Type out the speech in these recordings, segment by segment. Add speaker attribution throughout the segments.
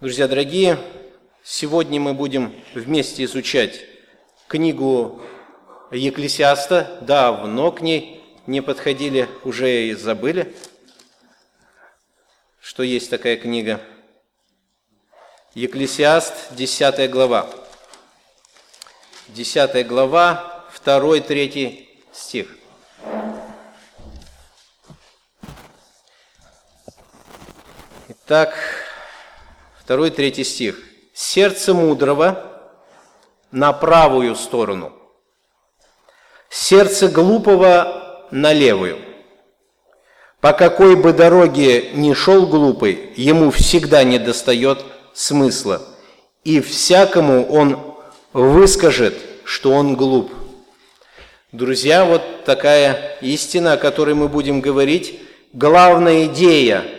Speaker 1: Друзья дорогие, сегодня мы будем вместе изучать книгу Екклесиаста. Давно к ней не подходили, уже и забыли, что есть такая книга. Екклесиаст, 10 глава. 10 глава, 2-3 стих. Итак, Второй, третий стих. «Сердце мудрого на правую сторону, сердце глупого на левую. По какой бы дороге ни шел глупый, ему всегда не достает смысла, и всякому он выскажет, что он глуп». Друзья, вот такая истина, о которой мы будем говорить, главная идея –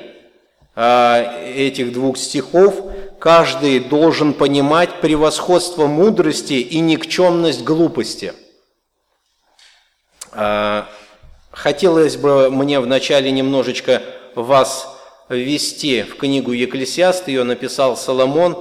Speaker 1: этих двух стихов, каждый должен понимать превосходство мудрости и никчемность глупости. А, хотелось бы мне вначале немножечко вас ввести в книгу Екклесиаст, ее написал Соломон,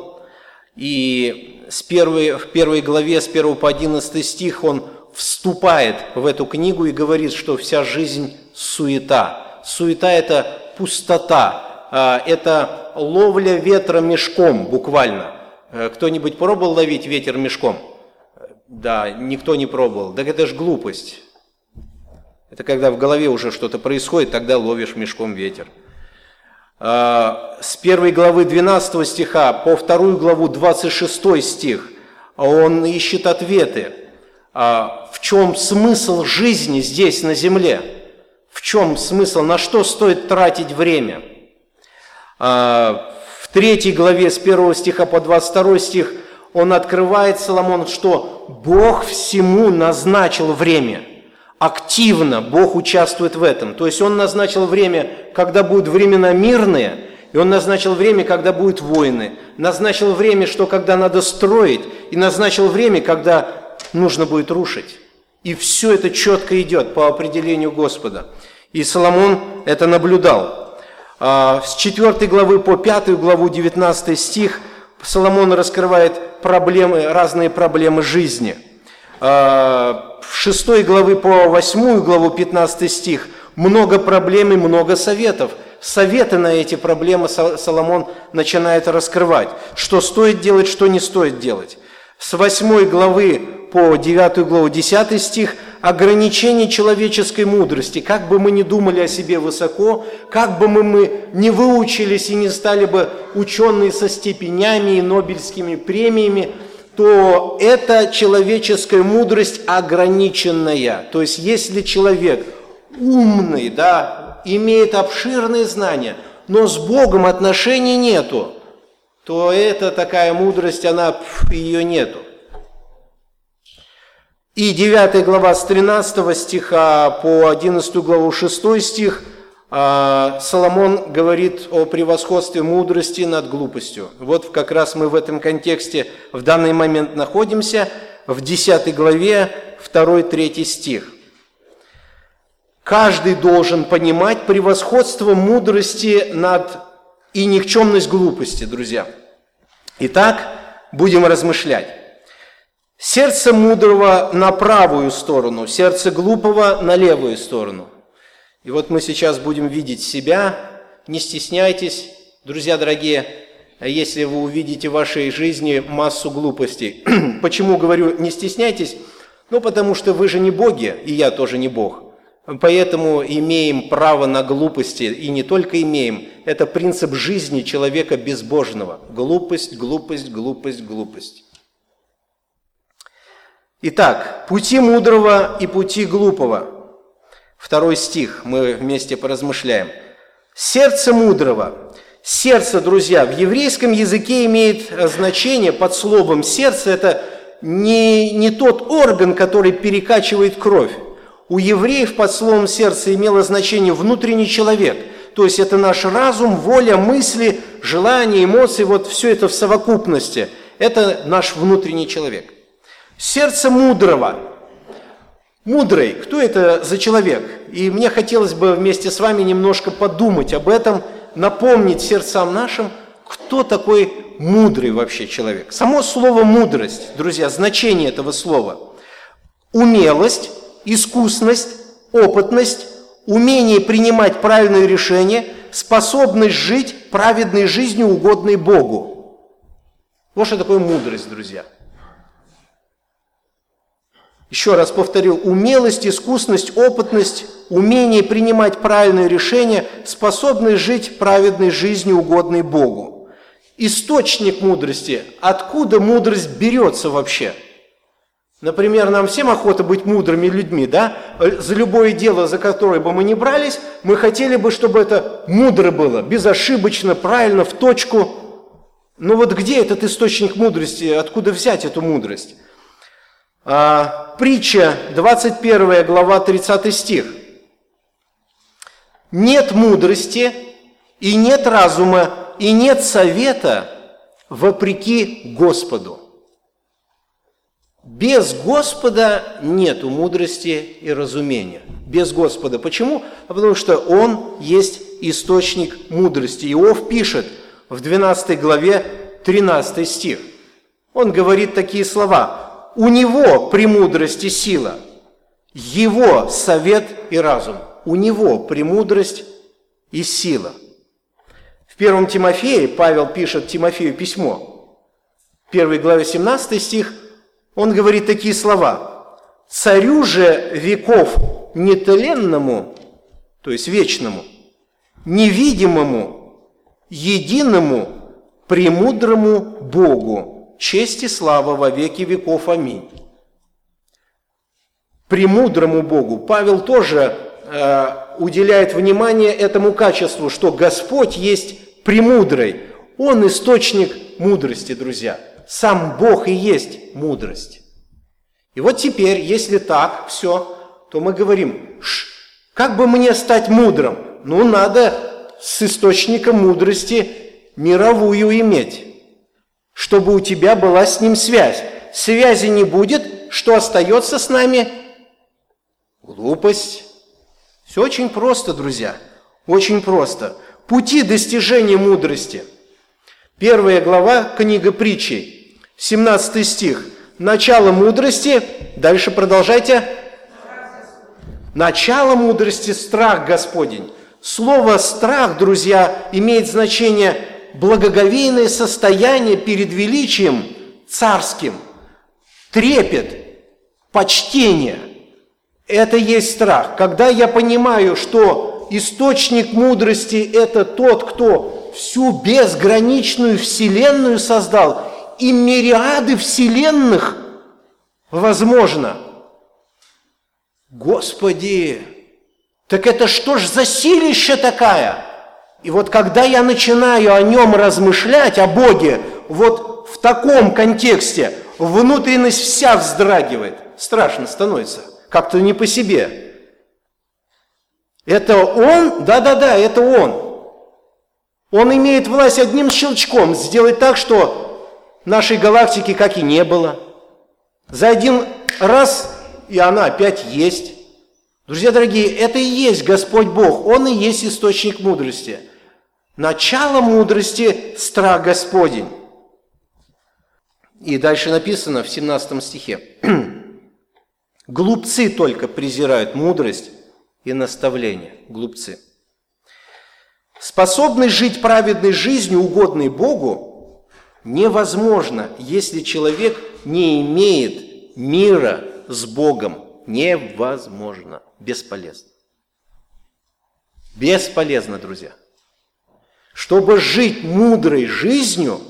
Speaker 1: и с первой, в первой главе, с 1 по 11 стих он вступает в эту книгу и говорит, что вся жизнь – суета. Суета – это пустота, это ловля ветра мешком, буквально. Э, кто-нибудь пробовал ловить ветер мешком? Да, никто не пробовал. Так это же глупость. Это когда в голове уже что-то происходит, тогда ловишь мешком ветер. А, с первой главы 12 стиха по вторую главу 26 стих он ищет ответы. А, в чем смысл жизни здесь на земле? В чем смысл? На что стоит тратить время? А, в третьей главе с 1 стиха по 22 стих он открывает, Соломон, что Бог всему назначил время. Активно Бог участвует в этом. То есть Он назначил время, когда будут времена мирные, и Он назначил время, когда будут войны. Назначил время, что когда надо строить, и назначил время, когда нужно будет рушить. И все это четко идет по определению Господа. И Соломон это наблюдал. А, с 4 главы по 5 главу 19 стих Соломон раскрывает проблемы, разные проблемы жизни. А, в 6 главы по 8 главу 15 стих много проблем и много советов. Советы на эти проблемы Соломон начинает раскрывать. Что стоит делать, что не стоит делать. С 8 главы по 9 главу 10 стих – ограничений человеческой мудрости. Как бы мы ни думали о себе высоко, как бы мы, мы не выучились и не стали бы ученые со степенями и нобелевскими премиями, то эта человеческая мудрость ограниченная. То есть если человек умный, да, имеет обширные знания, но с Богом отношений нету, то это такая мудрость, она, ее нету. И 9 глава с 13 стиха по 11 главу 6 стих а, Соломон говорит о превосходстве мудрости над глупостью. Вот как раз мы в этом контексте в данный момент находимся, в 10 главе 2-3 стих. Каждый должен понимать превосходство мудрости над и никчемность глупости, друзья. Итак, будем размышлять. Сердце мудрого на правую сторону, сердце глупого на левую сторону. И вот мы сейчас будем видеть себя. Не стесняйтесь, друзья дорогие, если вы увидите в вашей жизни массу глупостей. Почему говорю не стесняйтесь? Ну, потому что вы же не боги, и я тоже не бог. Поэтому имеем право на глупости, и не только имеем, это принцип жизни человека безбожного. Глупость, глупость, глупость, глупость. Итак, пути мудрого и пути глупого. Второй стих, мы вместе поразмышляем. Сердце мудрого. Сердце, друзья, в еврейском языке имеет значение под словом сердце. Это не, не тот орган, который перекачивает кровь. У евреев под словом сердце имело значение внутренний человек. То есть это наш разум, воля, мысли, желания, эмоции, вот все это в совокупности. Это наш внутренний человек. Сердце мудрого. Мудрый, кто это за человек? И мне хотелось бы вместе с вами немножко подумать об этом, напомнить сердцам нашим, кто такой мудрый вообще человек? Само слово «мудрость», друзья, значение этого слова – умелость, искусность, опытность, умение принимать правильные решения, способность жить праведной жизнью, угодной Богу. Вот что такое мудрость, друзья – еще раз повторю, умелость, искусность, опытность, умение принимать правильные решения, способность жить праведной жизнью, угодной Богу. Источник мудрости. Откуда мудрость берется вообще? Например, нам всем охота быть мудрыми людьми, да? За любое дело, за которое бы мы ни брались, мы хотели бы, чтобы это мудро было, безошибочно, правильно, в точку. Но вот где этот источник мудрости, откуда взять эту мудрость? А, притча, 21 глава, 30 стих. Нет мудрости и нет разума и нет совета вопреки Господу. Без Господа нет мудрости и разумения. Без Господа. Почему? А потому что Он есть источник мудрости. Иов пишет в 12 главе 13 стих. Он говорит такие слова у него премудрость и сила, его совет и разум. У него премудрость и сила. В первом Тимофее Павел пишет Тимофею письмо. В первой главе 17 стих он говорит такие слова. «Царю же веков нетленному, то есть вечному, невидимому, единому, премудрому Богу, честь и слава во веки веков. Аминь. Премудрому Богу Павел тоже э, уделяет внимание этому качеству, что Господь есть премудрый. Он источник мудрости, друзья. Сам Бог и есть мудрость. И вот теперь, если так все, то мы говорим, как бы мне стать мудрым? Ну, надо с источником мудрости мировую иметь чтобы у тебя была с ним связь. Связи не будет, что остается с нами? Глупость. Все очень просто, друзья. Очень просто. Пути достижения мудрости. Первая глава книга притчи, 17 стих. Начало мудрости, дальше продолжайте. Начало мудрости – страх Господень. Слово «страх», друзья, имеет значение благоговейное состояние перед величием царским, трепет, почтение. Это есть страх. Когда я понимаю, что источник мудрости – это тот, кто всю безграничную вселенную создал, и мириады вселенных возможно. Господи, так это что ж за силища такая – и вот когда я начинаю о нем размышлять, о Боге, вот в таком контексте, внутренность вся вздрагивает. Страшно становится, как-то не по себе. Это Он? Да-да-да, это Он. Он имеет власть одним щелчком сделать так, что нашей галактики как и не было. За один раз и она опять есть. Друзья дорогие, это и есть Господь Бог, Он и есть источник мудрости. Начало мудрости – страх Господень. И дальше написано в 17 стихе. Глупцы только презирают мудрость и наставление. Глупцы. Способность жить праведной жизнью, угодной Богу, невозможно, если человек не имеет мира с Богом невозможно, бесполезно. Бесполезно, друзья. Чтобы жить мудрой жизнью,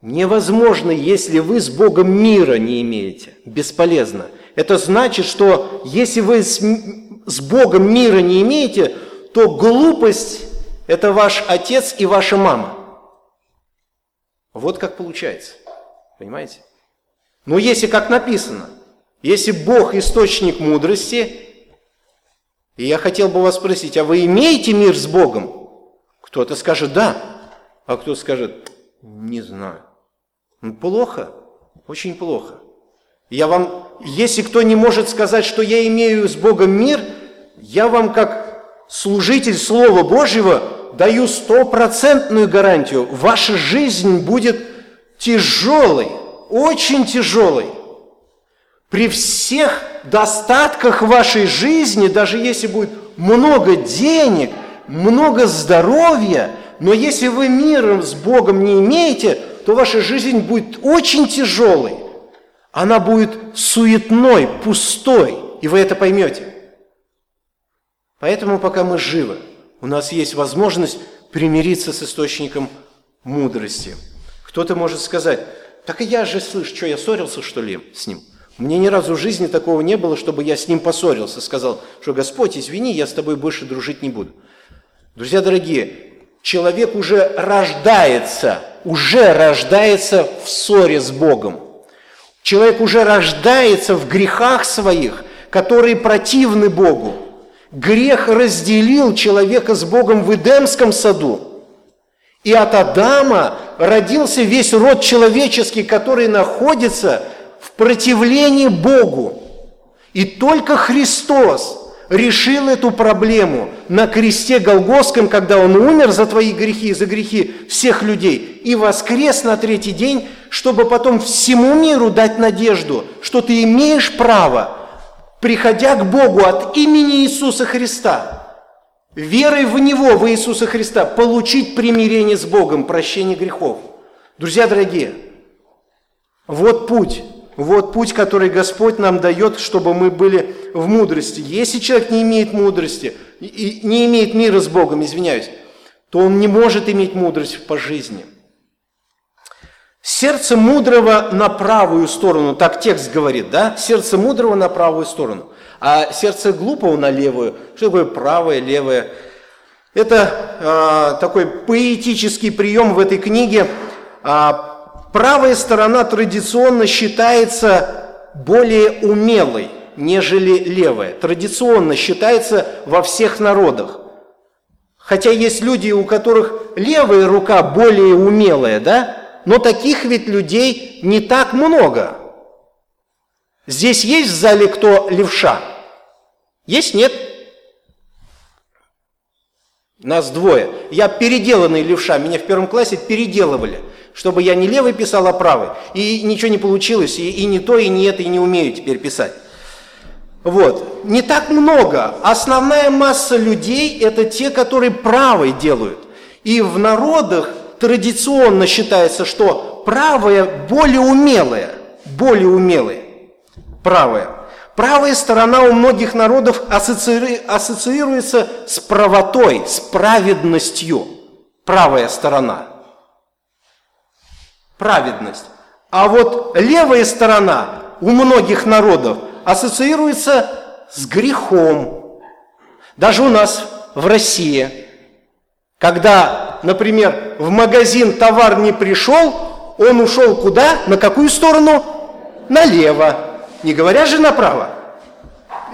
Speaker 1: невозможно, если вы с Богом мира не имеете. Бесполезно. Это значит, что если вы с, с Богом мира не имеете, то глупость – это ваш отец и ваша мама. Вот как получается. Понимаете? Но если, как написано – если Бог источник мудрости, и я хотел бы вас спросить, а вы имеете мир с Богом? Кто-то скажет «да», а кто скажет «не знаю». Ну, плохо, очень плохо. Я вам, если кто не может сказать, что я имею с Богом мир, я вам как служитель Слова Божьего даю стопроцентную гарантию. Ваша жизнь будет тяжелый, очень тяжелый. При всех достатках вашей жизни, даже если будет много денег, много здоровья, но если вы миром с Богом не имеете, то ваша жизнь будет очень тяжелой. Она будет суетной, пустой, и вы это поймете. Поэтому пока мы живы, у нас есть возможность примириться с источником мудрости. Кто-то может сказать, так и я же слышу, что я ссорился, что ли, с ним? Мне ни разу в жизни такого не было, чтобы я с ним поссорился, сказал, что Господь, извини, я с тобой больше дружить не буду. Друзья дорогие, человек уже рождается, уже рождается в ссоре с Богом. Человек уже рождается в грехах своих, которые противны Богу. Грех разделил человека с Богом в Эдемском саду. И от Адама родился весь род человеческий, который находится в противлении Богу. И только Христос решил эту проблему на кресте Голгофском, когда Он умер за твои грехи за грехи всех людей, и воскрес на третий день, чтобы потом всему миру дать надежду, что ты имеешь право, приходя к Богу от имени Иисуса Христа, верой в Него, в Иисуса Христа, получить примирение с Богом, прощение грехов. Друзья дорогие, вот путь – вот путь, который Господь нам дает, чтобы мы были в мудрости. Если человек не имеет мудрости, и не имеет мира с Богом, извиняюсь, то он не может иметь мудрость по жизни. Сердце мудрого на правую сторону, так текст говорит, да? Сердце мудрого на правую сторону, а сердце глупого на левую. Что такое правое, левое? Это э, такой поэтический прием в этой книге. Э, правая сторона традиционно считается более умелой, нежели левая. Традиционно считается во всех народах. Хотя есть люди, у которых левая рука более умелая, да? Но таких ведь людей не так много. Здесь есть в зале кто левша? Есть? Нет? Нас двое. Я переделанный левша, меня в первом классе переделывали – чтобы я не левый писал, а правый. И ничего не получилось, и, и не то, и не это, и не умею теперь писать. Вот. Не так много. Основная масса людей – это те, которые правой делают. И в народах традиционно считается, что правая более умелая, более умелая, правая. Правая сторона у многих народов ассоциируется с правотой, с праведностью. Правая сторона – праведность. А вот левая сторона у многих народов ассоциируется с грехом. Даже у нас в России, когда, например, в магазин товар не пришел, он ушел куда? На какую сторону? Налево. Не говоря же направо.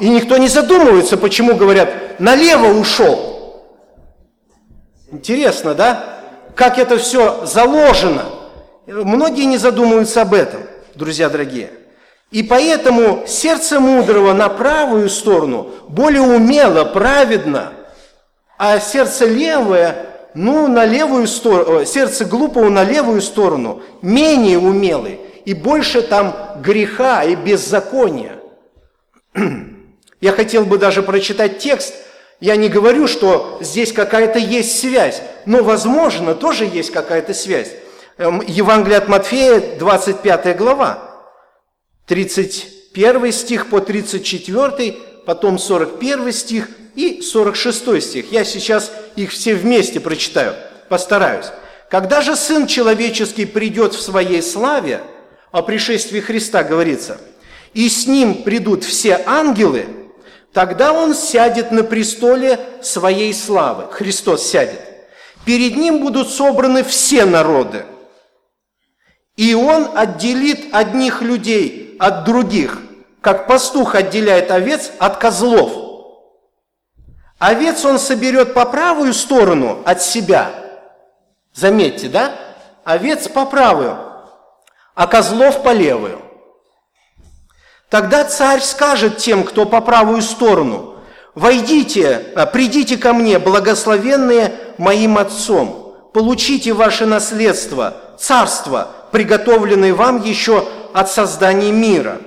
Speaker 1: И никто не задумывается, почему говорят, налево ушел. Интересно, да? Как это все заложено – Многие не задумываются об этом, друзья дорогие. И поэтому сердце мудрого на правую сторону более умело, праведно, а сердце левое, ну, на левую сторону, сердце глупого на левую сторону, менее умелый, и больше там греха и беззакония. Я хотел бы даже прочитать текст, я не говорю, что здесь какая-то есть связь, но, возможно, тоже есть какая-то связь. Эм, Евангелие от Матфея, 25 глава, 31 стих по 34, потом 41 стих и 46 стих. Я сейчас их все вместе прочитаю, постараюсь. «Когда же Сын Человеческий придет в Своей славе, о пришествии Христа говорится, и с Ним придут все ангелы, тогда Он сядет на престоле Своей славы». Христос сядет. Перед Ним будут собраны все народы – и он отделит одних людей от других, как пастух отделяет овец от козлов. Овец он соберет по правую сторону от себя. Заметьте, да? Овец по правую, а козлов по левую. Тогда царь скажет тем, кто по правую сторону, «Войдите, а, придите ко мне, благословенные моим отцом, получите ваше наследство, царство, приготовленный вам еще от создания мира.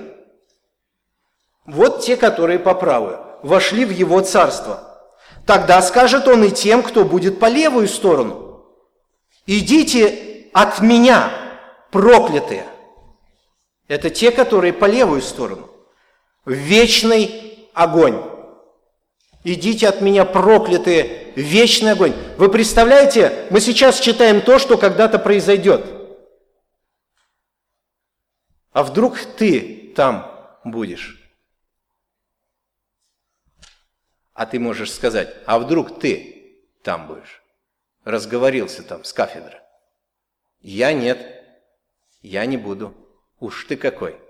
Speaker 1: Вот те, которые по правую, вошли в его царство. Тогда скажет он и тем, кто будет по левую сторону. Идите от меня, проклятые. Это те, которые по левую сторону. Вечный огонь. Идите от меня, проклятые, вечный огонь. Вы представляете, мы сейчас читаем то, что когда-то произойдет. А вдруг ты там будешь? А ты можешь сказать, а вдруг ты там будешь? Разговорился там с кафедры. Я нет, я не буду. Уж ты какой.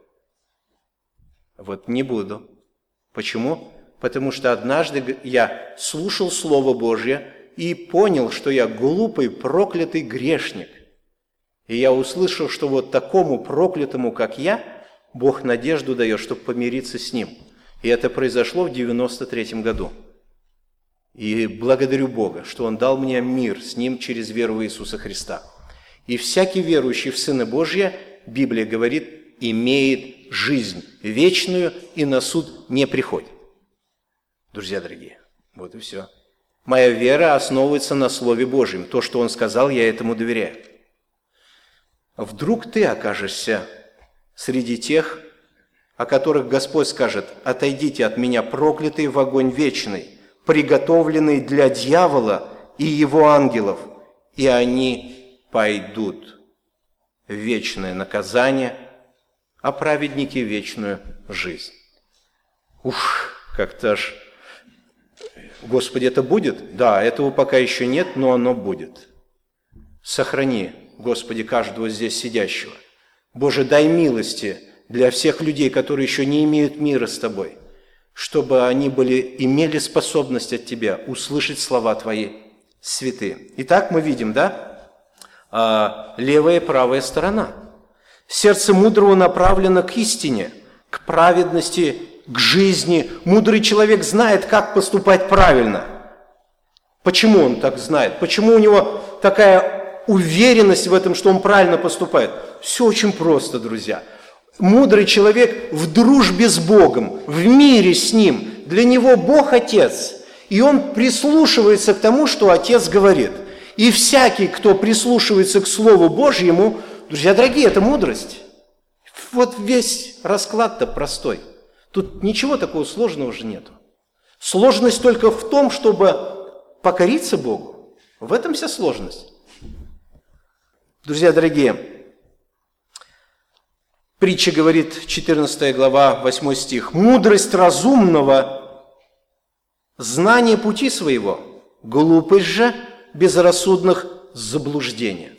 Speaker 1: Вот не буду. Почему? Потому что однажды я слушал Слово Божье и понял, что я глупый, проклятый грешник. И я услышал, что вот такому проклятому, как я, Бог надежду дает, чтобы помириться с Ним – и это произошло в 93 году. И благодарю Бога, что Он дал мне мир с Ним через веру в Иисуса Христа. И всякий верующий в Сына Божья, Библия говорит, имеет жизнь вечную и на суд не приходит. Друзья дорогие, вот и все. Моя вера основывается на Слове Божьем. То, что Он сказал, я этому доверяю. Вдруг ты окажешься среди тех, о которых Господь скажет, «Отойдите от меня, проклятые в огонь вечный, приготовленный для дьявола и его ангелов, и они пойдут в вечное наказание, а праведники – вечную жизнь». Ух, как-то ж... Господи, это будет? Да, этого пока еще нет, но оно будет. Сохрани, Господи, каждого здесь сидящего. Боже, дай милости – для всех людей, которые еще не имеют мира с тобой, чтобы они были, имели способность от тебя услышать слова твои святые. Итак, мы видим, да, а, левая и правая сторона. Сердце мудрого направлено к истине, к праведности, к жизни. Мудрый человек знает, как поступать правильно. Почему он так знает? Почему у него такая уверенность в этом, что он правильно поступает? Все очень просто, друзья – Мудрый человек в дружбе с Богом, в мире с Ним. Для него Бог Отец. И он прислушивается к тому, что Отец говорит. И всякий, кто прислушивается к Слову Божьему, друзья дорогие, это мудрость. Вот весь расклад-то простой. Тут ничего такого сложного уже нету. Сложность только в том, чтобы покориться Богу. В этом вся сложность. Друзья дорогие, Притча говорит, 14 глава, 8 стих. «Мудрость разумного – знание пути своего, глупость же безрассудных заблуждения».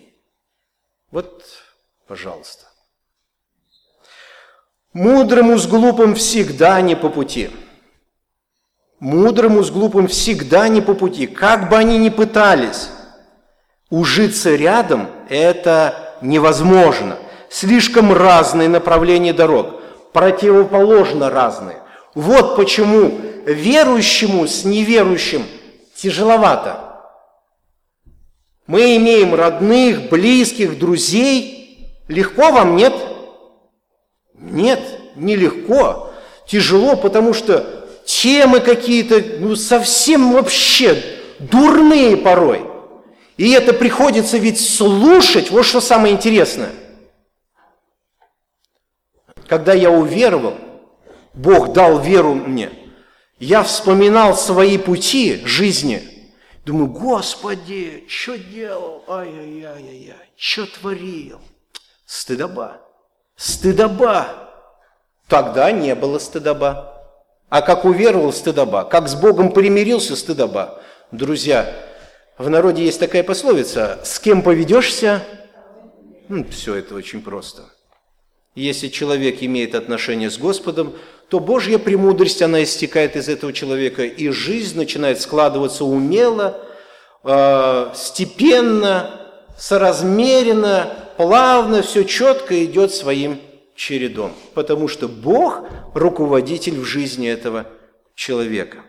Speaker 1: Вот, пожалуйста. Мудрому с глупым всегда не по пути. Мудрому с глупым всегда не по пути. Как бы они ни пытались, ужиться рядом – это невозможно слишком разные направления дорог, противоположно разные. Вот почему верующему с неверующим тяжеловато. Мы имеем родных, близких, друзей. Легко вам, нет? Нет, нелегко. Тяжело, потому что темы какие-то, ну, совсем вообще дурные порой. И это приходится ведь слушать, вот что самое интересное – когда я уверовал, Бог дал веру мне, я вспоминал свои пути жизни, думаю, Господи, что делал, ай-яй-яй-яй, что творил? Стыдоба, стыдоба. Тогда не было стыдоба. А как уверовал, стыдоба. Как с Богом примирился, стыдоба. Друзья, в народе есть такая пословица, с кем поведешься, ну, все это очень просто. Если человек имеет отношение с Господом, то Божья премудрость, она истекает из этого человека, и жизнь начинает складываться умело, э, степенно, соразмеренно, плавно, все четко идет своим чередом, потому что Бог – руководитель в жизни этого человека.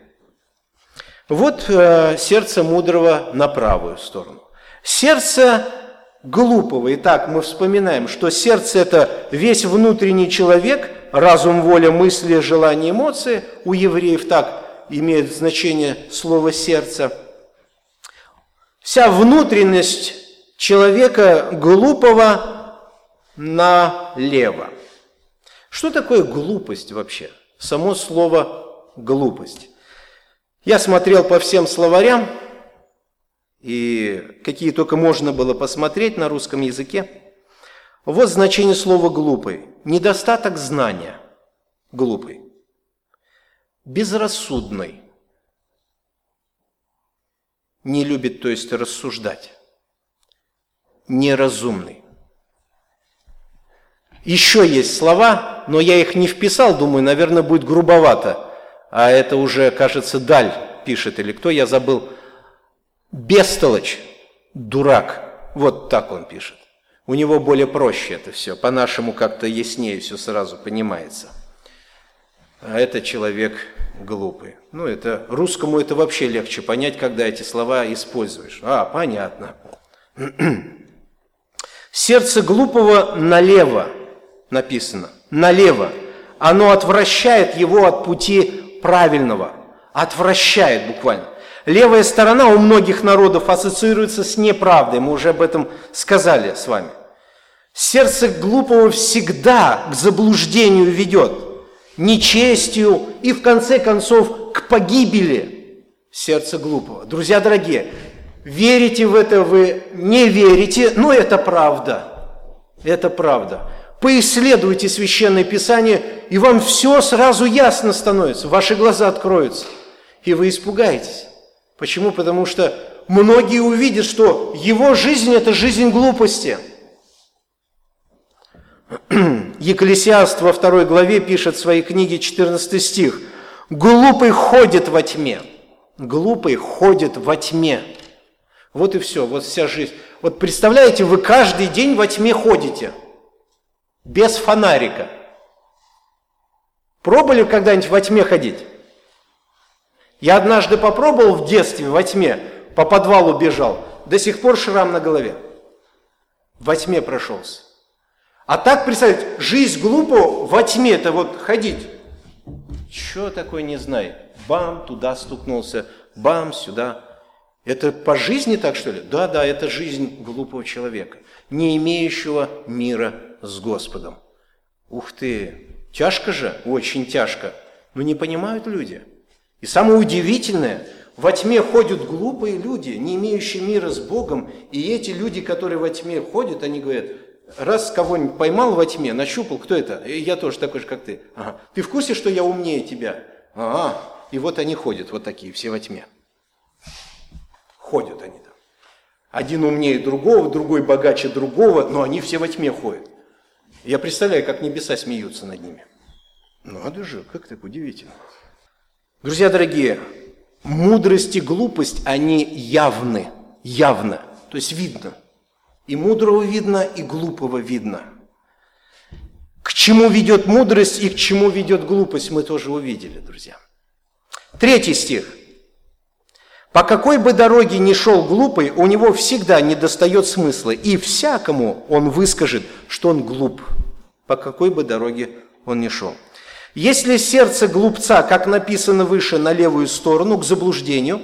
Speaker 1: Вот э, сердце мудрого на правую сторону. Сердце глупого. Итак, мы вспоминаем, что сердце – это весь внутренний человек, разум, воля, мысли, желания, эмоции. У евреев так имеет значение слово «сердце». Вся внутренность человека глупого налево. Что такое глупость вообще? Само слово «глупость». Я смотрел по всем словарям, и какие только можно было посмотреть на русском языке. Вот значение слова «глупый». Недостаток знания. Глупый. Безрассудный. Не любит, то есть, рассуждать. Неразумный. Еще есть слова, но я их не вписал, думаю, наверное, будет грубовато. А это уже, кажется, Даль пишет или кто, я забыл Бестолочь, дурак. Вот так он пишет. У него более проще это все. По-нашему как-то яснее все сразу понимается. А это человек глупый. Ну, это русскому это вообще легче понять, когда эти слова используешь. А, понятно. Сердце глупого налево написано. Налево. Оно отвращает его от пути правильного. Отвращает буквально. Левая сторона у многих народов ассоциируется с неправдой, мы уже об этом сказали с вами. Сердце глупого всегда к заблуждению ведет, нечестью и в конце концов к погибели сердца глупого. Друзья дорогие, верите в это вы, не верите, но это правда. Это правда. Поисследуйте Священное Писание, и вам все сразу ясно становится, ваши глаза откроются, и вы испугаетесь. Почему? Потому что многие увидят, что его жизнь – это жизнь глупости. Екклесиаст во второй главе пишет в своей книге 14 стих. «Глупый ходит во тьме». Глупый ходит во тьме. Вот и все, вот вся жизнь. Вот представляете, вы каждый день во тьме ходите, без фонарика. Пробовали когда-нибудь во тьме ходить? Я однажды попробовал в детстве во тьме, по подвалу бежал, до сих пор шрам на голове. Во тьме прошелся. А так представить, жизнь глупо во тьме это вот ходить. Что такое не знаю. Бам, туда стукнулся, бам, сюда. Это по жизни так, что ли? Да, да, это жизнь глупого человека, не имеющего мира с Господом. Ух ты, тяжко же, очень тяжко. Но не понимают люди – и самое удивительное, во тьме ходят глупые люди, не имеющие мира с Богом, и эти люди, которые во тьме ходят, они говорят, раз кого-нибудь поймал во тьме, нащупал, кто это? Я тоже такой же, как ты. Ага. Ты в курсе, что я умнее тебя? Ага. И вот они ходят, вот такие, все во тьме. Ходят они там. Один умнее другого, другой богаче другого, но они все во тьме ходят. Я представляю, как небеса смеются над ними. Надо же, как так удивительно. Друзья дорогие, мудрость и глупость, они явны, явно, то есть видно. И мудрого видно, и глупого видно. К чему ведет мудрость и к чему ведет глупость, мы тоже увидели, друзья. Третий стих. По какой бы дороге ни шел глупый, у него всегда не достает смысла, и всякому он выскажет, что он глуп, по какой бы дороге он ни шел. Если сердце глупца, как написано выше, на левую сторону, к заблуждению,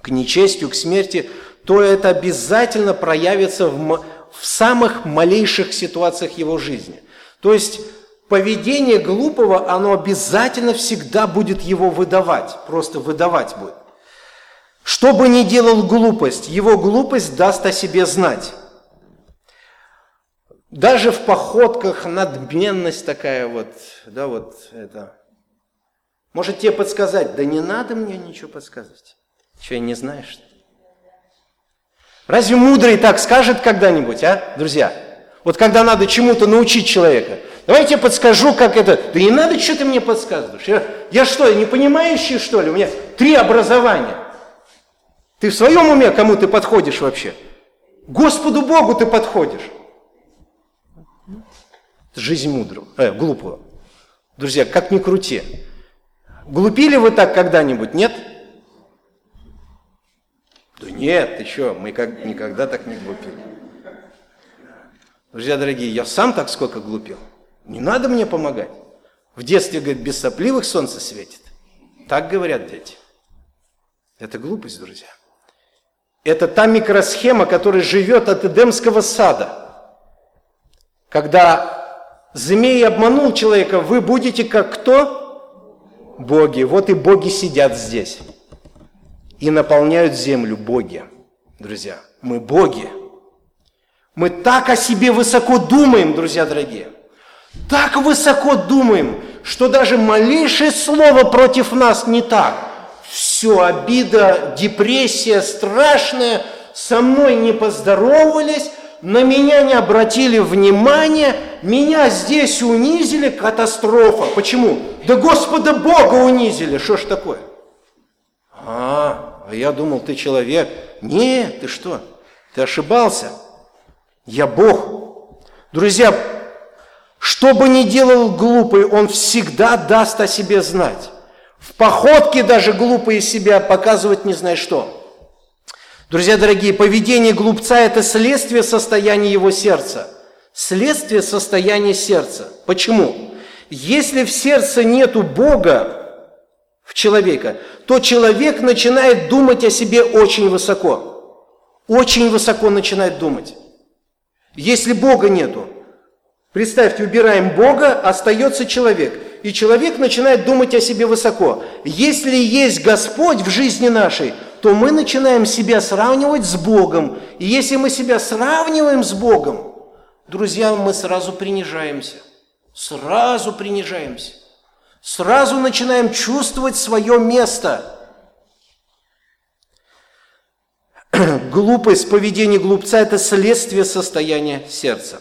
Speaker 1: к нечестию, к смерти, то это обязательно проявится в, в самых малейших ситуациях его жизни. То есть поведение глупого, оно обязательно всегда будет его выдавать, просто выдавать будет. Что бы ни делал глупость, его глупость даст о себе знать. Даже в походках надменность такая вот, да, вот это. Может тебе подсказать? Да не надо мне ничего подсказывать. Что, я не знаешь? Разве мудрый так скажет когда-нибудь, а, друзья? Вот когда надо чему-то научить человека. Давай я тебе подскажу, как это. Да не надо, что ты мне подсказываешь. Я, я что, не понимающий, что ли? У меня три образования. Ты в своем уме кому ты подходишь вообще? Господу Богу ты подходишь. Жизнь мудрого, э, глупого. Друзья, как ни крути. Глупили вы так когда-нибудь, нет? Да нет, что, мы как, никогда так не глупили. Друзья дорогие, я сам так сколько глупил. Не надо мне помогать. В детстве, говорит, без сопливых солнце светит. Так говорят дети. Это глупость, друзья. Это та микросхема, которая живет от Эдемского сада. Когда змей обманул человека, вы будете как кто? Боги. Вот и боги сидят здесь. И наполняют землю боги. Друзья, мы боги. Мы так о себе высоко думаем, друзья дорогие. Так высоко думаем, что даже малейшее слово против нас не так. Все, обида, депрессия страшная, со мной не поздоровались, на меня не обратили внимания, меня здесь унизили, катастрофа. Почему? Да Господа Бога унизили, что ж такое? А, а я думал, ты человек. Нет, ты что? Ты ошибался. Я Бог. Друзья, что бы ни делал глупый, он всегда даст о себе знать. В походке даже глупые себя показывать не знаю что. Друзья дорогие, поведение глупца – это следствие состояния его сердца. Следствие состояния сердца. Почему? Если в сердце нету Бога в человека, то человек начинает думать о себе очень высоко. Очень высоко начинает думать. Если Бога нету, представьте, убираем Бога, остается человек. И человек начинает думать о себе высоко. Если есть Господь в жизни нашей, то мы начинаем себя сравнивать с Богом. И если мы себя сравниваем с Богом, друзья, мы сразу принижаемся. Сразу принижаемся. Сразу начинаем чувствовать свое место – глупость, поведение глупца – это следствие состояния сердца.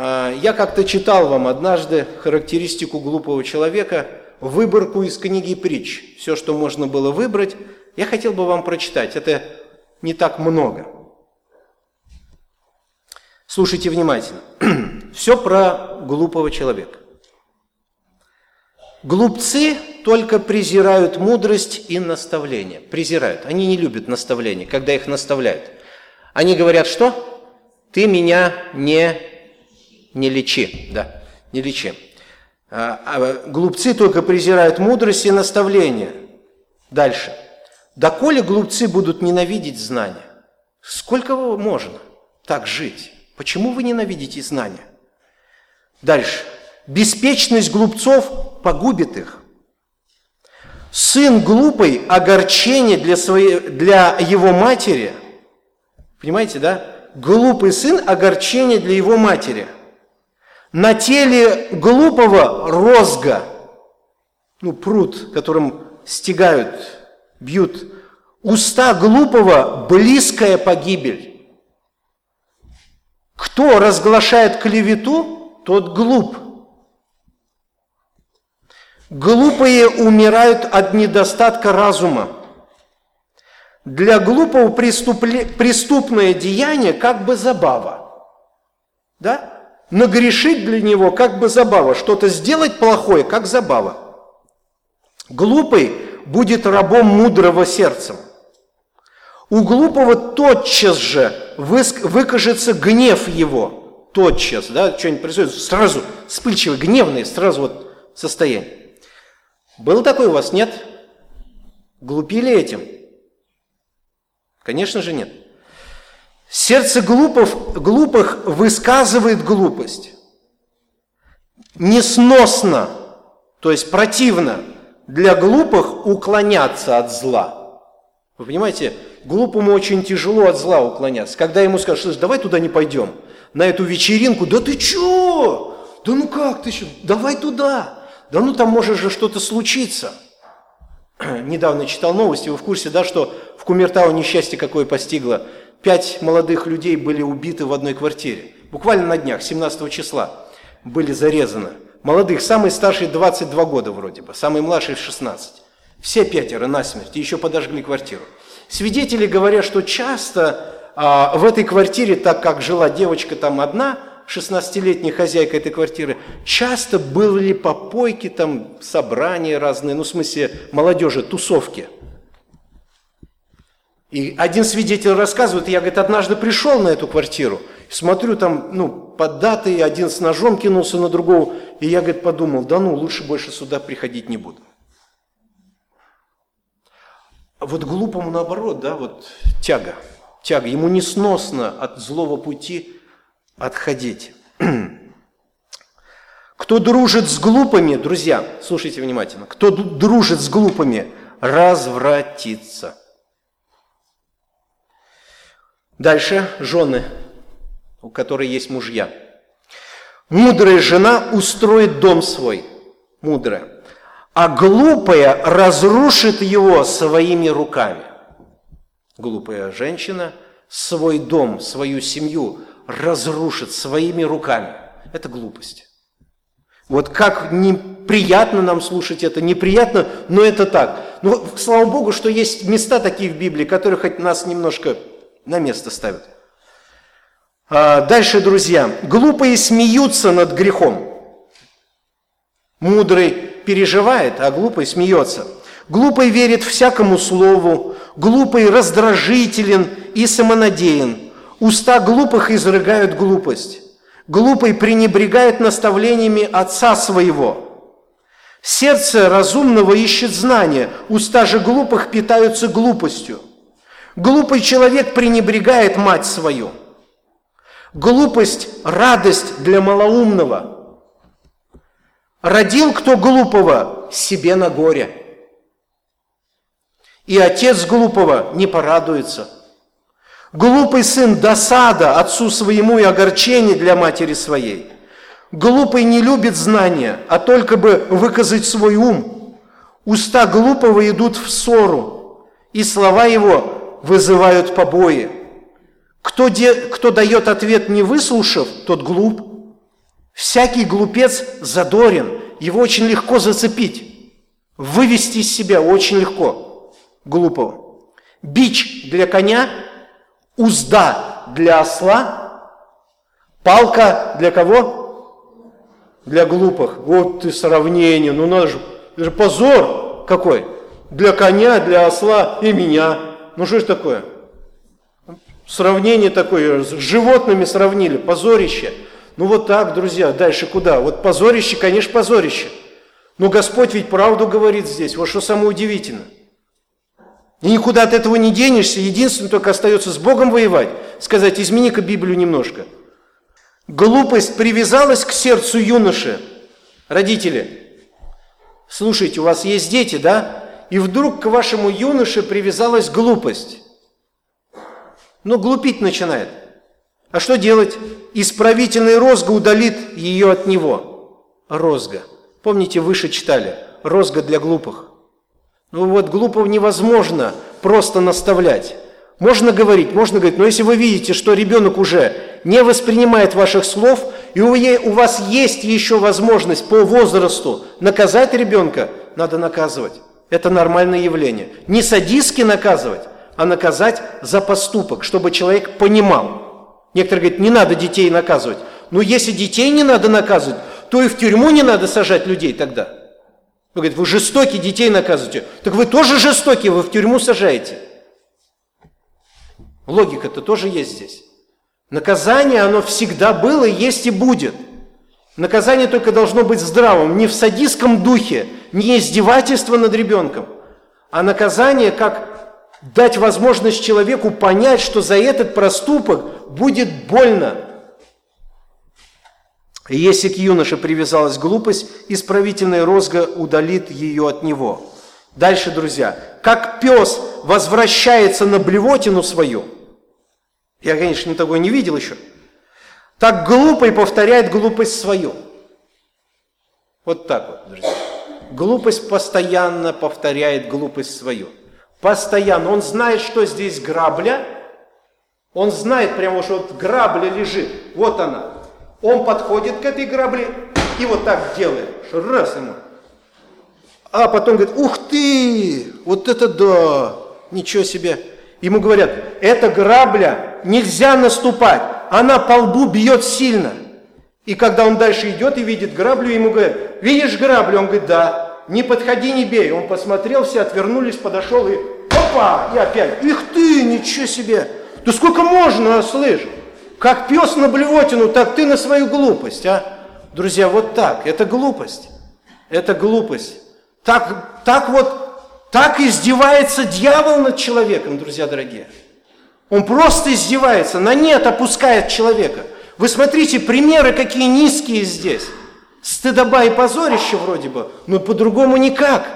Speaker 1: А, я как-то читал вам однажды характеристику глупого человека, выборку из книги притч. Все, что можно было выбрать, я хотел бы вам прочитать. Это не так много. Слушайте внимательно. Все про глупого человека. Глупцы только презирают мудрость и наставление. Презирают. Они не любят наставления, когда их наставляют. Они говорят, что? Ты меня не, не лечи. Да, не лечи. А, а глупцы только презирают мудрость и наставление. Дальше. Доколе глупцы будут ненавидеть знания? Сколько можно так жить? Почему вы ненавидите знания? Дальше. Беспечность глупцов погубит их. Сын глупый – огорчение для, своей, для его матери. Понимаете, да? Глупый сын – огорчение для его матери. На теле глупого розга, ну, пруд, которым стегают, бьют. Уста глупого – близкая погибель. Кто разглашает клевету, тот глуп – Глупые умирают от недостатка разума. Для глупого преступле... преступное деяние как бы забава. Да? Нагрешить для него как бы забава. Что-то сделать плохое, как забава. Глупый будет рабом мудрого сердцем. У глупого тотчас же выкажется гнев его. Тотчас, да, что-нибудь происходит, сразу вспыльчивый, гневный, сразу вот состояние. Был такой у вас, нет? Глупили этим? Конечно же нет. Сердце глупов, глупых высказывает глупость. Несносно, то есть противно для глупых уклоняться от зла. Вы понимаете, глупому очень тяжело от зла уклоняться. Когда ему скажут, слушай, давай туда не пойдем, на эту вечеринку, да ты чё? Да ну как ты что? Давай туда. Да ну там может же что-то случиться. Недавно читал новости, вы в курсе, да, что в Кумертау несчастье какое постигло. Пять молодых людей были убиты в одной квартире. Буквально на днях, 17 числа, были зарезаны. Молодых, самый старший 22 года вроде бы, самый младший 16. Все пятеро насмерть, и еще подожгли квартиру. Свидетели говорят, что часто а, в этой квартире, так как жила девочка там одна, 16-летняя хозяйка этой квартиры, часто были попойки, там собрания разные, ну в смысле молодежи, тусовки. И один свидетель рассказывает, я, говорит, однажды пришел на эту квартиру, Смотрю, там, ну, поддатый, один с ножом кинулся на другого. И я, говорит, подумал, да ну, лучше больше сюда приходить не буду. А вот глупому наоборот, да, вот тяга, тяга. Ему несносно от злого пути отходить. Кто дружит с глупыми, друзья, слушайте внимательно, кто дружит с глупыми, развратится. Дальше жены, у которой есть мужья. Мудрая жена устроит дом свой, мудрая, а глупая разрушит его своими руками. Глупая женщина свой дом, свою семью разрушит своими руками. Это глупость. Вот как неприятно нам слушать это, неприятно, но это так. Но слава Богу, что есть места такие в Библии, которые хоть нас немножко на место ставят. А дальше, друзья, глупые смеются над грехом. Мудрый переживает, а глупый смеется. Глупый верит всякому слову, глупый раздражителен и самонадеян. Уста глупых изрыгают глупость. Глупый пренебрегает наставлениями отца своего. Сердце разумного ищет знания, уста же глупых питаются глупостью. Глупый человек пренебрегает мать свою. Глупость – радость для малоумного. Родил кто глупого, себе на горе. И отец глупого не порадуется – Глупый сын – досада отцу своему и огорчение для матери своей. Глупый не любит знания, а только бы выказать свой ум. Уста глупого идут в ссору, и слова его вызывают побои. Кто, де, кто дает ответ не выслушав, тот глуп. Всякий глупец задорен, его очень легко зацепить, вывести из себя очень легко глупого. Бич для коня – узда для осла, палка для кого? Для глупых. Вот ты сравнение, ну надо же, это же позор какой. Для коня, для осла и меня. Ну что ж такое? Сравнение такое, с животными сравнили, позорище. Ну вот так, друзья, дальше куда? Вот позорище, конечно, позорище. Но Господь ведь правду говорит здесь, вот что самое удивительное. И никуда от этого не денешься, единственное только остается с Богом воевать, сказать, измени-ка Библию немножко. Глупость привязалась к сердцу юноши. Родители, слушайте, у вас есть дети, да? И вдруг к вашему юноше привязалась глупость. Ну, глупить начинает. А что делать? Исправительный розга удалит ее от него. Розга. Помните, выше читали. Розга для глупых. Ну вот глупо невозможно просто наставлять. Можно говорить, можно говорить, но если вы видите, что ребенок уже не воспринимает ваших слов, и у вас есть еще возможность по возрасту наказать ребенка, надо наказывать. Это нормальное явление. Не садистски наказывать, а наказать за поступок, чтобы человек понимал. Некоторые говорят, не надо детей наказывать. Но если детей не надо наказывать, то и в тюрьму не надо сажать людей тогда. Вы говорите, вы жестоки, детей наказываете. Так вы тоже жестоки, вы в тюрьму сажаете. Логика-то тоже есть здесь. Наказание, оно всегда было, есть и будет. Наказание только должно быть здравым, не в садистском духе, не издевательство над ребенком, а наказание как дать возможность человеку понять, что за этот проступок будет больно, и если к юноше привязалась глупость, исправительная розга удалит ее от него. Дальше, друзья, как пес возвращается на блевотину свою, я, конечно, такого не видел еще, так глупый повторяет глупость свою. Вот так вот, друзья. Глупость постоянно повторяет глупость свою. Постоянно. Он знает, что здесь грабля. Он знает прямо, что вот грабля лежит. Вот она. Он подходит к этой грабле и вот так делает, раз ему. А потом говорит, ух ты, вот это да, ничего себе. Ему говорят, эта грабля, нельзя наступать, она по лбу бьет сильно. И когда он дальше идет и видит граблю, ему говорят, видишь граблю? Он говорит, да, не подходи, не бей. Он посмотрел, все отвернулись, подошел и опа, и опять, их ты, ничего себе. Да сколько можно, слышь? Как пес на блевотину, так ты на свою глупость, а? Друзья, вот так, это глупость. Это глупость. Так, так вот, так издевается дьявол над человеком, друзья дорогие. Он просто издевается, на нет опускает человека. Вы смотрите, примеры какие низкие здесь. Стыдоба и позорище вроде бы, но по-другому никак.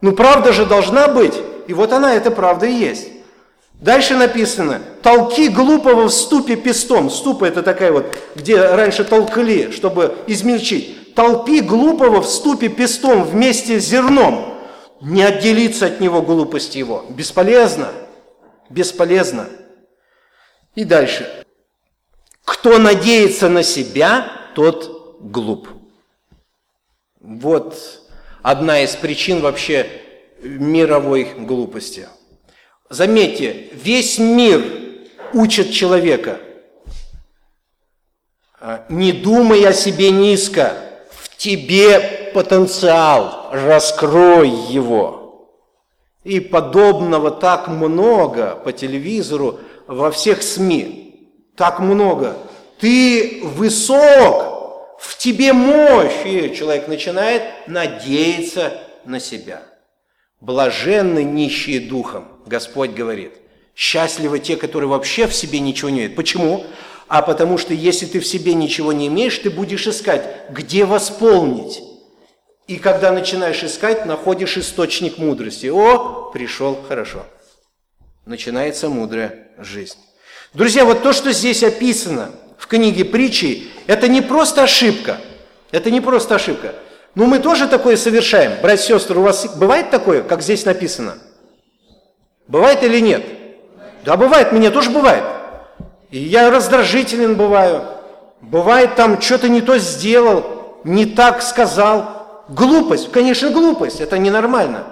Speaker 1: Ну правда же должна быть. И вот она, эта правда и есть. Дальше написано, толки глупого в ступе пестом. Ступа это такая вот, где раньше толкли, чтобы измельчить. Толпи глупого в ступе пестом вместе с зерном. Не отделиться от него глупости его. Бесполезно. Бесполезно. И дальше. Кто надеется на себя, тот глуп. Вот одна из причин вообще мировой глупости. Заметьте, весь мир учит человека. А, не думай о себе низко, в тебе потенциал, раскрой его. И подобного так много по телевизору, во всех СМИ. Так много. Ты высок, в тебе мощь. И человек начинает надеяться на себя. Блаженны нищие духом, Господь говорит. Счастливы те, которые вообще в себе ничего не имеют. Почему? А потому что если ты в себе ничего не имеешь, ты будешь искать, где восполнить. И когда начинаешь искать, находишь источник мудрости. О, пришел, хорошо. Начинается мудрая жизнь. Друзья, вот то, что здесь описано в книге притчи, это не просто ошибка. Это не просто ошибка. Но мы тоже такое совершаем. Братья сестры, у вас бывает такое, как здесь написано? Бывает или нет? Да, бывает, мне тоже бывает. И я раздражителен бываю. Бывает там, что-то не то сделал, не так сказал. Глупость, конечно, глупость, это ненормально.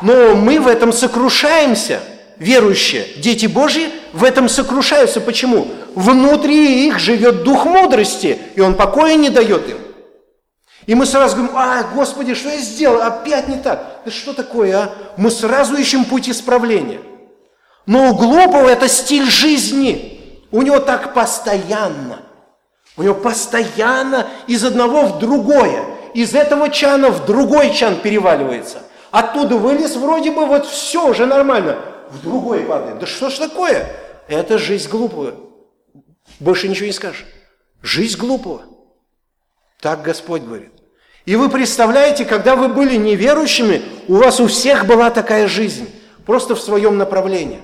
Speaker 1: Но мы в этом сокрушаемся – верующие, дети Божьи, в этом сокрушаются. Почему? Внутри их живет дух мудрости, и он покоя не дает им. И мы сразу говорим, а, Господи, что я сделал? Опять не так. Да что такое, а? Мы сразу ищем путь исправления. Но у глупого это стиль жизни. У него так постоянно. У него постоянно из одного в другое. Из этого чана в другой чан переваливается. Оттуда вылез, вроде бы вот все уже нормально в другой падает. Да что ж такое? Это жизнь глупого. Больше ничего не скажешь. Жизнь глупого. Так Господь говорит. И вы представляете, когда вы были неверующими, у вас у всех была такая жизнь, просто в своем направлении.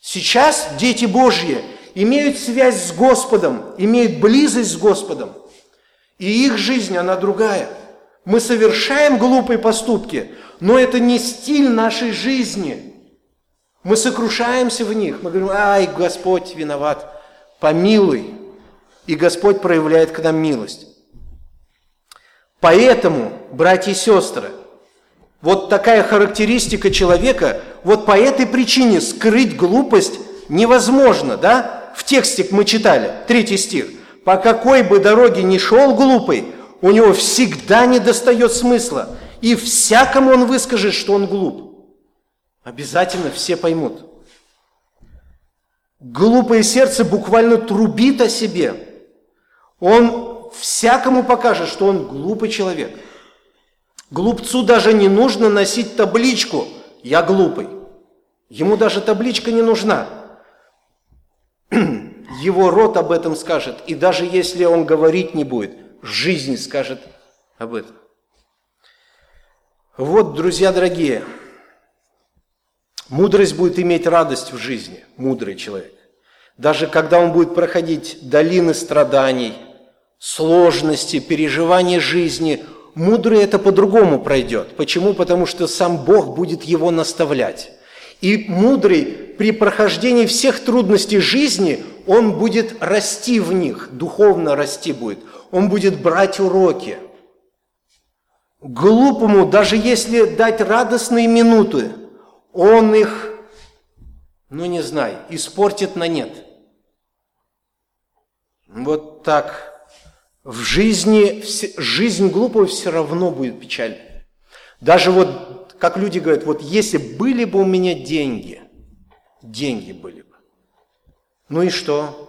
Speaker 1: Сейчас дети Божьи имеют связь с Господом, имеют близость с Господом, и их жизнь, она другая. Мы совершаем глупые поступки, но это не стиль нашей жизни. Мы сокрушаемся в них, мы говорим, ай, Господь виноват, помилуй. И Господь проявляет к нам милость. Поэтому, братья и сестры, вот такая характеристика человека, вот по этой причине скрыть глупость невозможно, да? В тексте мы читали, третий стих. По какой бы дороге ни шел глупый, у него всегда не достает смысла, и всякому он выскажет, что он глуп. Обязательно все поймут. Глупое сердце буквально трубит о себе. Он всякому покажет, что он глупый человек. Глупцу даже не нужно носить табличку «Я глупый». Ему даже табличка не нужна. Его рот об этом скажет. И даже если он говорить не будет, в жизни скажет об этом. Вот, друзья дорогие, Мудрость будет иметь радость в жизни, мудрый человек. Даже когда он будет проходить долины страданий, сложности, переживания жизни, мудрый это по-другому пройдет. Почему? Потому что сам Бог будет его наставлять. И мудрый при прохождении всех трудностей жизни, он будет расти в них, духовно расти будет. Он будет брать уроки. Глупому, даже если дать радостные минуты – он их, ну не знаю, испортит на нет. Вот так. В жизни, жизнь глупого все равно будет печальной. Даже вот, как люди говорят, вот если были бы у меня деньги, деньги были бы. Ну и что?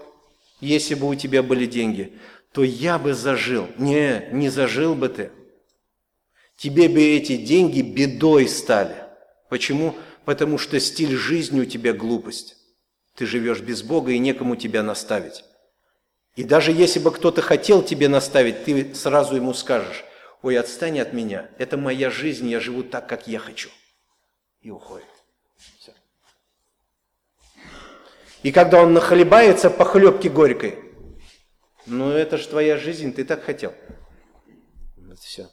Speaker 1: если бы у тебя были деньги, то я бы зажил. Не, не зажил бы ты. Тебе бы эти деньги бедой стали. Почему? Потому что стиль жизни у тебя глупость. Ты живешь без Бога и некому тебя наставить. И даже если бы кто-то хотел тебе наставить, ты сразу ему скажешь, ой, отстань от меня, это моя жизнь, я живу так, как я хочу. И уходит. Все. И когда он нахлебается по хлебке горькой, ну это же твоя жизнь, ты так хотел. Вот все.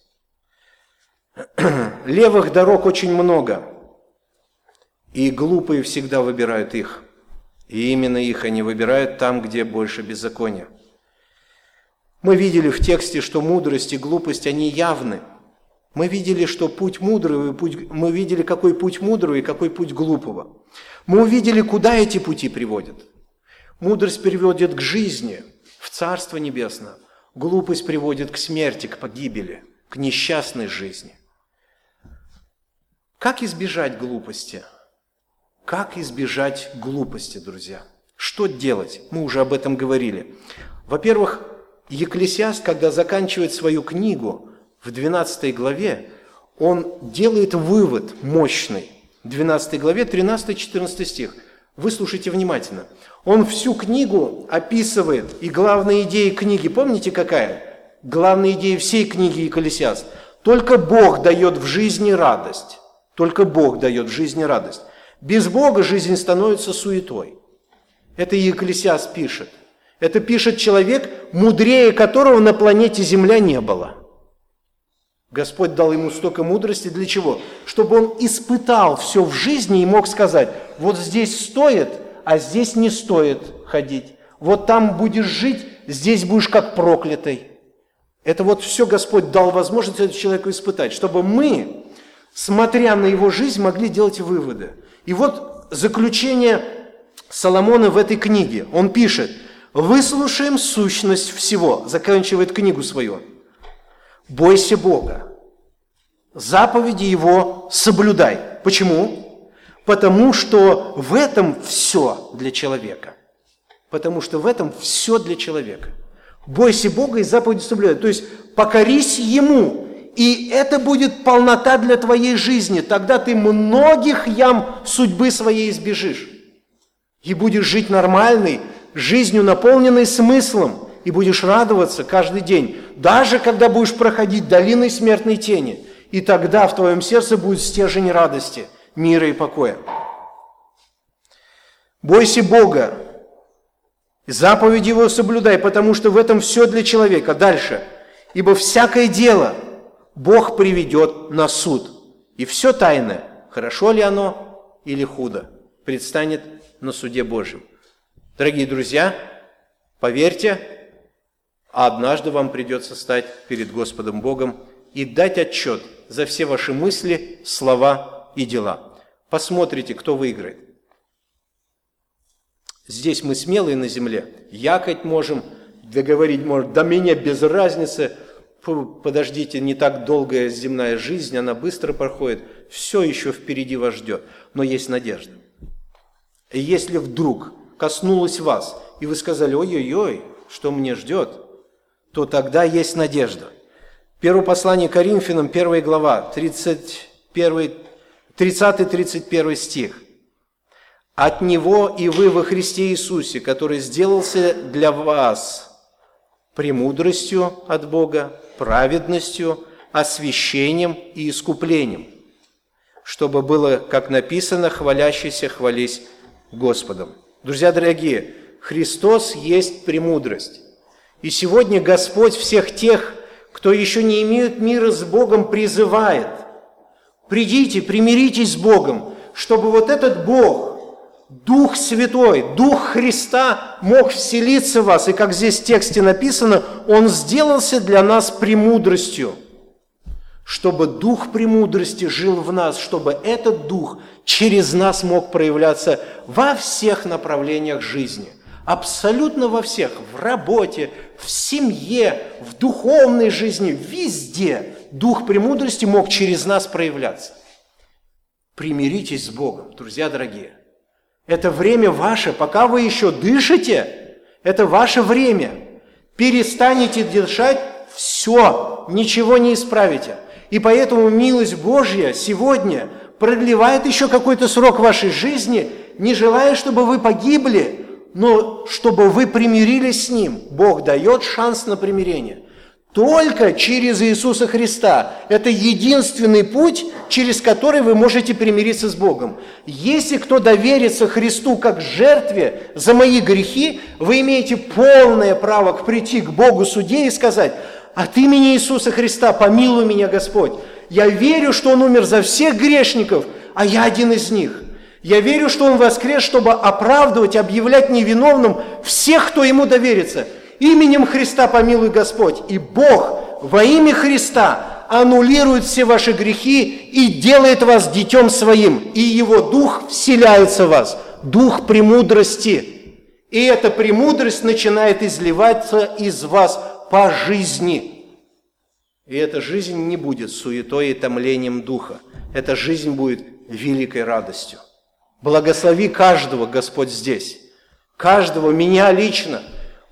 Speaker 1: Левых дорог очень много, и глупые всегда выбирают их. И именно их они выбирают там, где больше беззакония. Мы видели в тексте, что мудрость и глупость, они явны. Мы видели, что путь мудрого, путь, мы видели, какой путь мудрого и какой путь глупого. Мы увидели, куда эти пути приводят. Мудрость приводит к жизни, в Царство Небесное. Глупость приводит к смерти, к погибели, к несчастной жизни. Как избежать глупости? Как избежать глупости, друзья? Что делать? Мы уже об этом говорили. Во-первых, Екклесиаст, когда заканчивает свою книгу в 12 главе, он делает вывод мощный. В 12 главе 13-14 стих. Выслушайте внимательно. Он всю книгу описывает, и главная идея книги, помните какая? Главная идея всей книги Екклесиаст. Только Бог дает в жизни радость. Только Бог дает в жизни радость. Без Бога жизнь становится суетой. Это Екклесиас пишет. Это пишет человек, мудрее которого на планете Земля не было. Господь дал ему столько мудрости для чего? Чтобы он испытал все в жизни и мог сказать, вот здесь стоит, а здесь не стоит ходить. Вот там будешь жить, здесь будешь как проклятый. Это вот все Господь дал возможность этому человеку испытать, чтобы мы, смотря на его жизнь, могли делать выводы. И вот заключение Соломона в этой книге. Он пишет, выслушаем сущность всего, заканчивает книгу свою. Бойся Бога, заповеди Его соблюдай. Почему? Потому что в этом все для человека. Потому что в этом все для человека. Бойся Бога и заповеди соблюдай. То есть покорись Ему, и это будет полнота для твоей жизни. Тогда ты многих ям судьбы своей избежишь. И будешь жить нормальной, жизнью, наполненной смыслом. И будешь радоваться каждый день. Даже когда будешь проходить долиной смертной тени. И тогда в твоем сердце будет стержень радости, мира и покоя. Бойся Бога, заповедь Его соблюдай, потому что в этом все для человека. Дальше. Ибо всякое дело – Бог приведет на суд. И все тайное, хорошо ли оно или худо, предстанет на суде Божьем. Дорогие друзья, поверьте, однажды вам придется стать перед Господом Богом и дать отчет за все ваши мысли, слова и дела. Посмотрите, кто выиграет. Здесь мы смелые на земле, якать можем, договорить можем, да меня без разницы – подождите, не так долгая земная жизнь, она быстро проходит, все еще впереди вас ждет, но есть надежда. И если вдруг коснулась вас, и вы сказали, ой-ой-ой, что мне ждет, то тогда есть надежда. Первое послание Коринфянам, 1 глава, 30-31 стих. «От Него и вы во Христе Иисусе, который сделался для вас премудростью от Бога, праведностью, освящением и искуплением, чтобы было, как написано, хвалящийся хвались Господом. Друзья дорогие, Христос есть премудрость. И сегодня Господь всех тех, кто еще не имеет мира с Богом, призывает. Придите, примиритесь с Богом, чтобы вот этот Бог – Дух Святой, Дух Христа мог вселиться в вас. И как здесь в тексте написано, Он сделался для нас премудростью, чтобы Дух премудрости жил в нас, чтобы этот Дух через нас мог проявляться во всех направлениях жизни. Абсолютно во всех. В работе, в семье, в духовной жизни, везде. Дух премудрости мог через нас проявляться. Примиритесь с Богом, друзья дорогие – это время ваше, пока вы еще дышите,
Speaker 2: Это ваше время. Перестанете дышать, все, ничего не исправите. И поэтому милость Божья сегодня продлевает еще какой-то срок вашей жизни, не желая, чтобы вы погибли, но чтобы вы примирились с Ним. Бог дает шанс на примирение. Только через Иисуса Христа. Это единственный путь, через который вы можете примириться с Богом. Если кто доверится Христу как жертве за мои грехи, вы имеете полное право прийти к Богу суде и сказать, от имени Иисуса Христа помилуй меня, Господь. Я верю, что Он умер за всех грешников, а я один из них. Я верю, что Он воскрес, чтобы оправдывать, объявлять невиновным всех, кто Ему доверится. Именем Христа помилуй Господь. И Бог во имя Христа аннулирует все ваши грехи и делает вас детем своим. И Его Дух вселяется в вас. Дух премудрости. И эта премудрость начинает изливаться из вас по жизни. И эта жизнь не будет суетой и томлением духа. Эта жизнь будет великой радостью. Благослови каждого, Господь, здесь. Каждого, меня лично.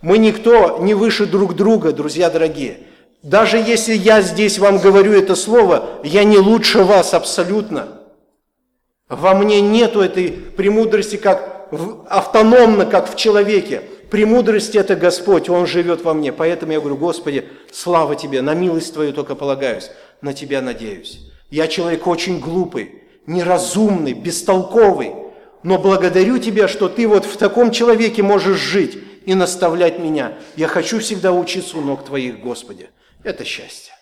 Speaker 2: Мы никто не выше друг друга, друзья дорогие. Даже если я здесь вам говорю это слово, я не лучше вас абсолютно. Во мне нету этой премудрости как в, автономно, как в человеке. Премудрость – это Господь, Он живет во мне. Поэтому я говорю, Господи, слава Тебе, на милость Твою только полагаюсь, на Тебя надеюсь. Я человек очень глупый, неразумный, бестолковый, но благодарю Тебя, что Ты вот в таком человеке можешь жить и наставлять меня. Я хочу всегда учиться у ног Твоих, Господи. Это счастье.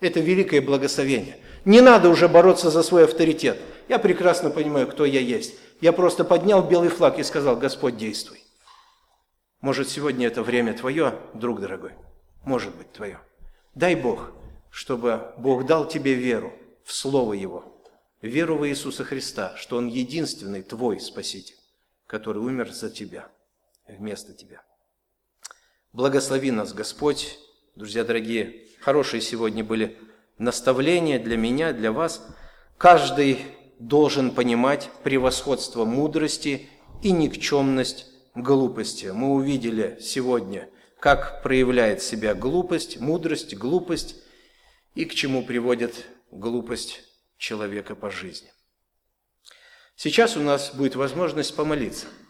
Speaker 2: Это великое благословение. Не надо уже бороться за свой авторитет. Я прекрасно понимаю, кто я есть. Я просто поднял белый флаг и сказал, Господь, действуй. Может, сегодня это время твое, друг дорогой? Может быть, твое. Дай Бог, чтобы Бог дал тебе веру в Слово Его, веру в Иисуса Христа, что Он единственный твой Спаситель, который умер за тебя, вместо тебя. Благослови нас, Господь, друзья дорогие. Хорошие сегодня были наставления для меня, для вас. Каждый должен понимать превосходство мудрости и никчемность глупости. Мы увидели сегодня, как проявляет себя глупость, мудрость, глупость и к чему приводит глупость человека по жизни. Сейчас у нас будет возможность помолиться –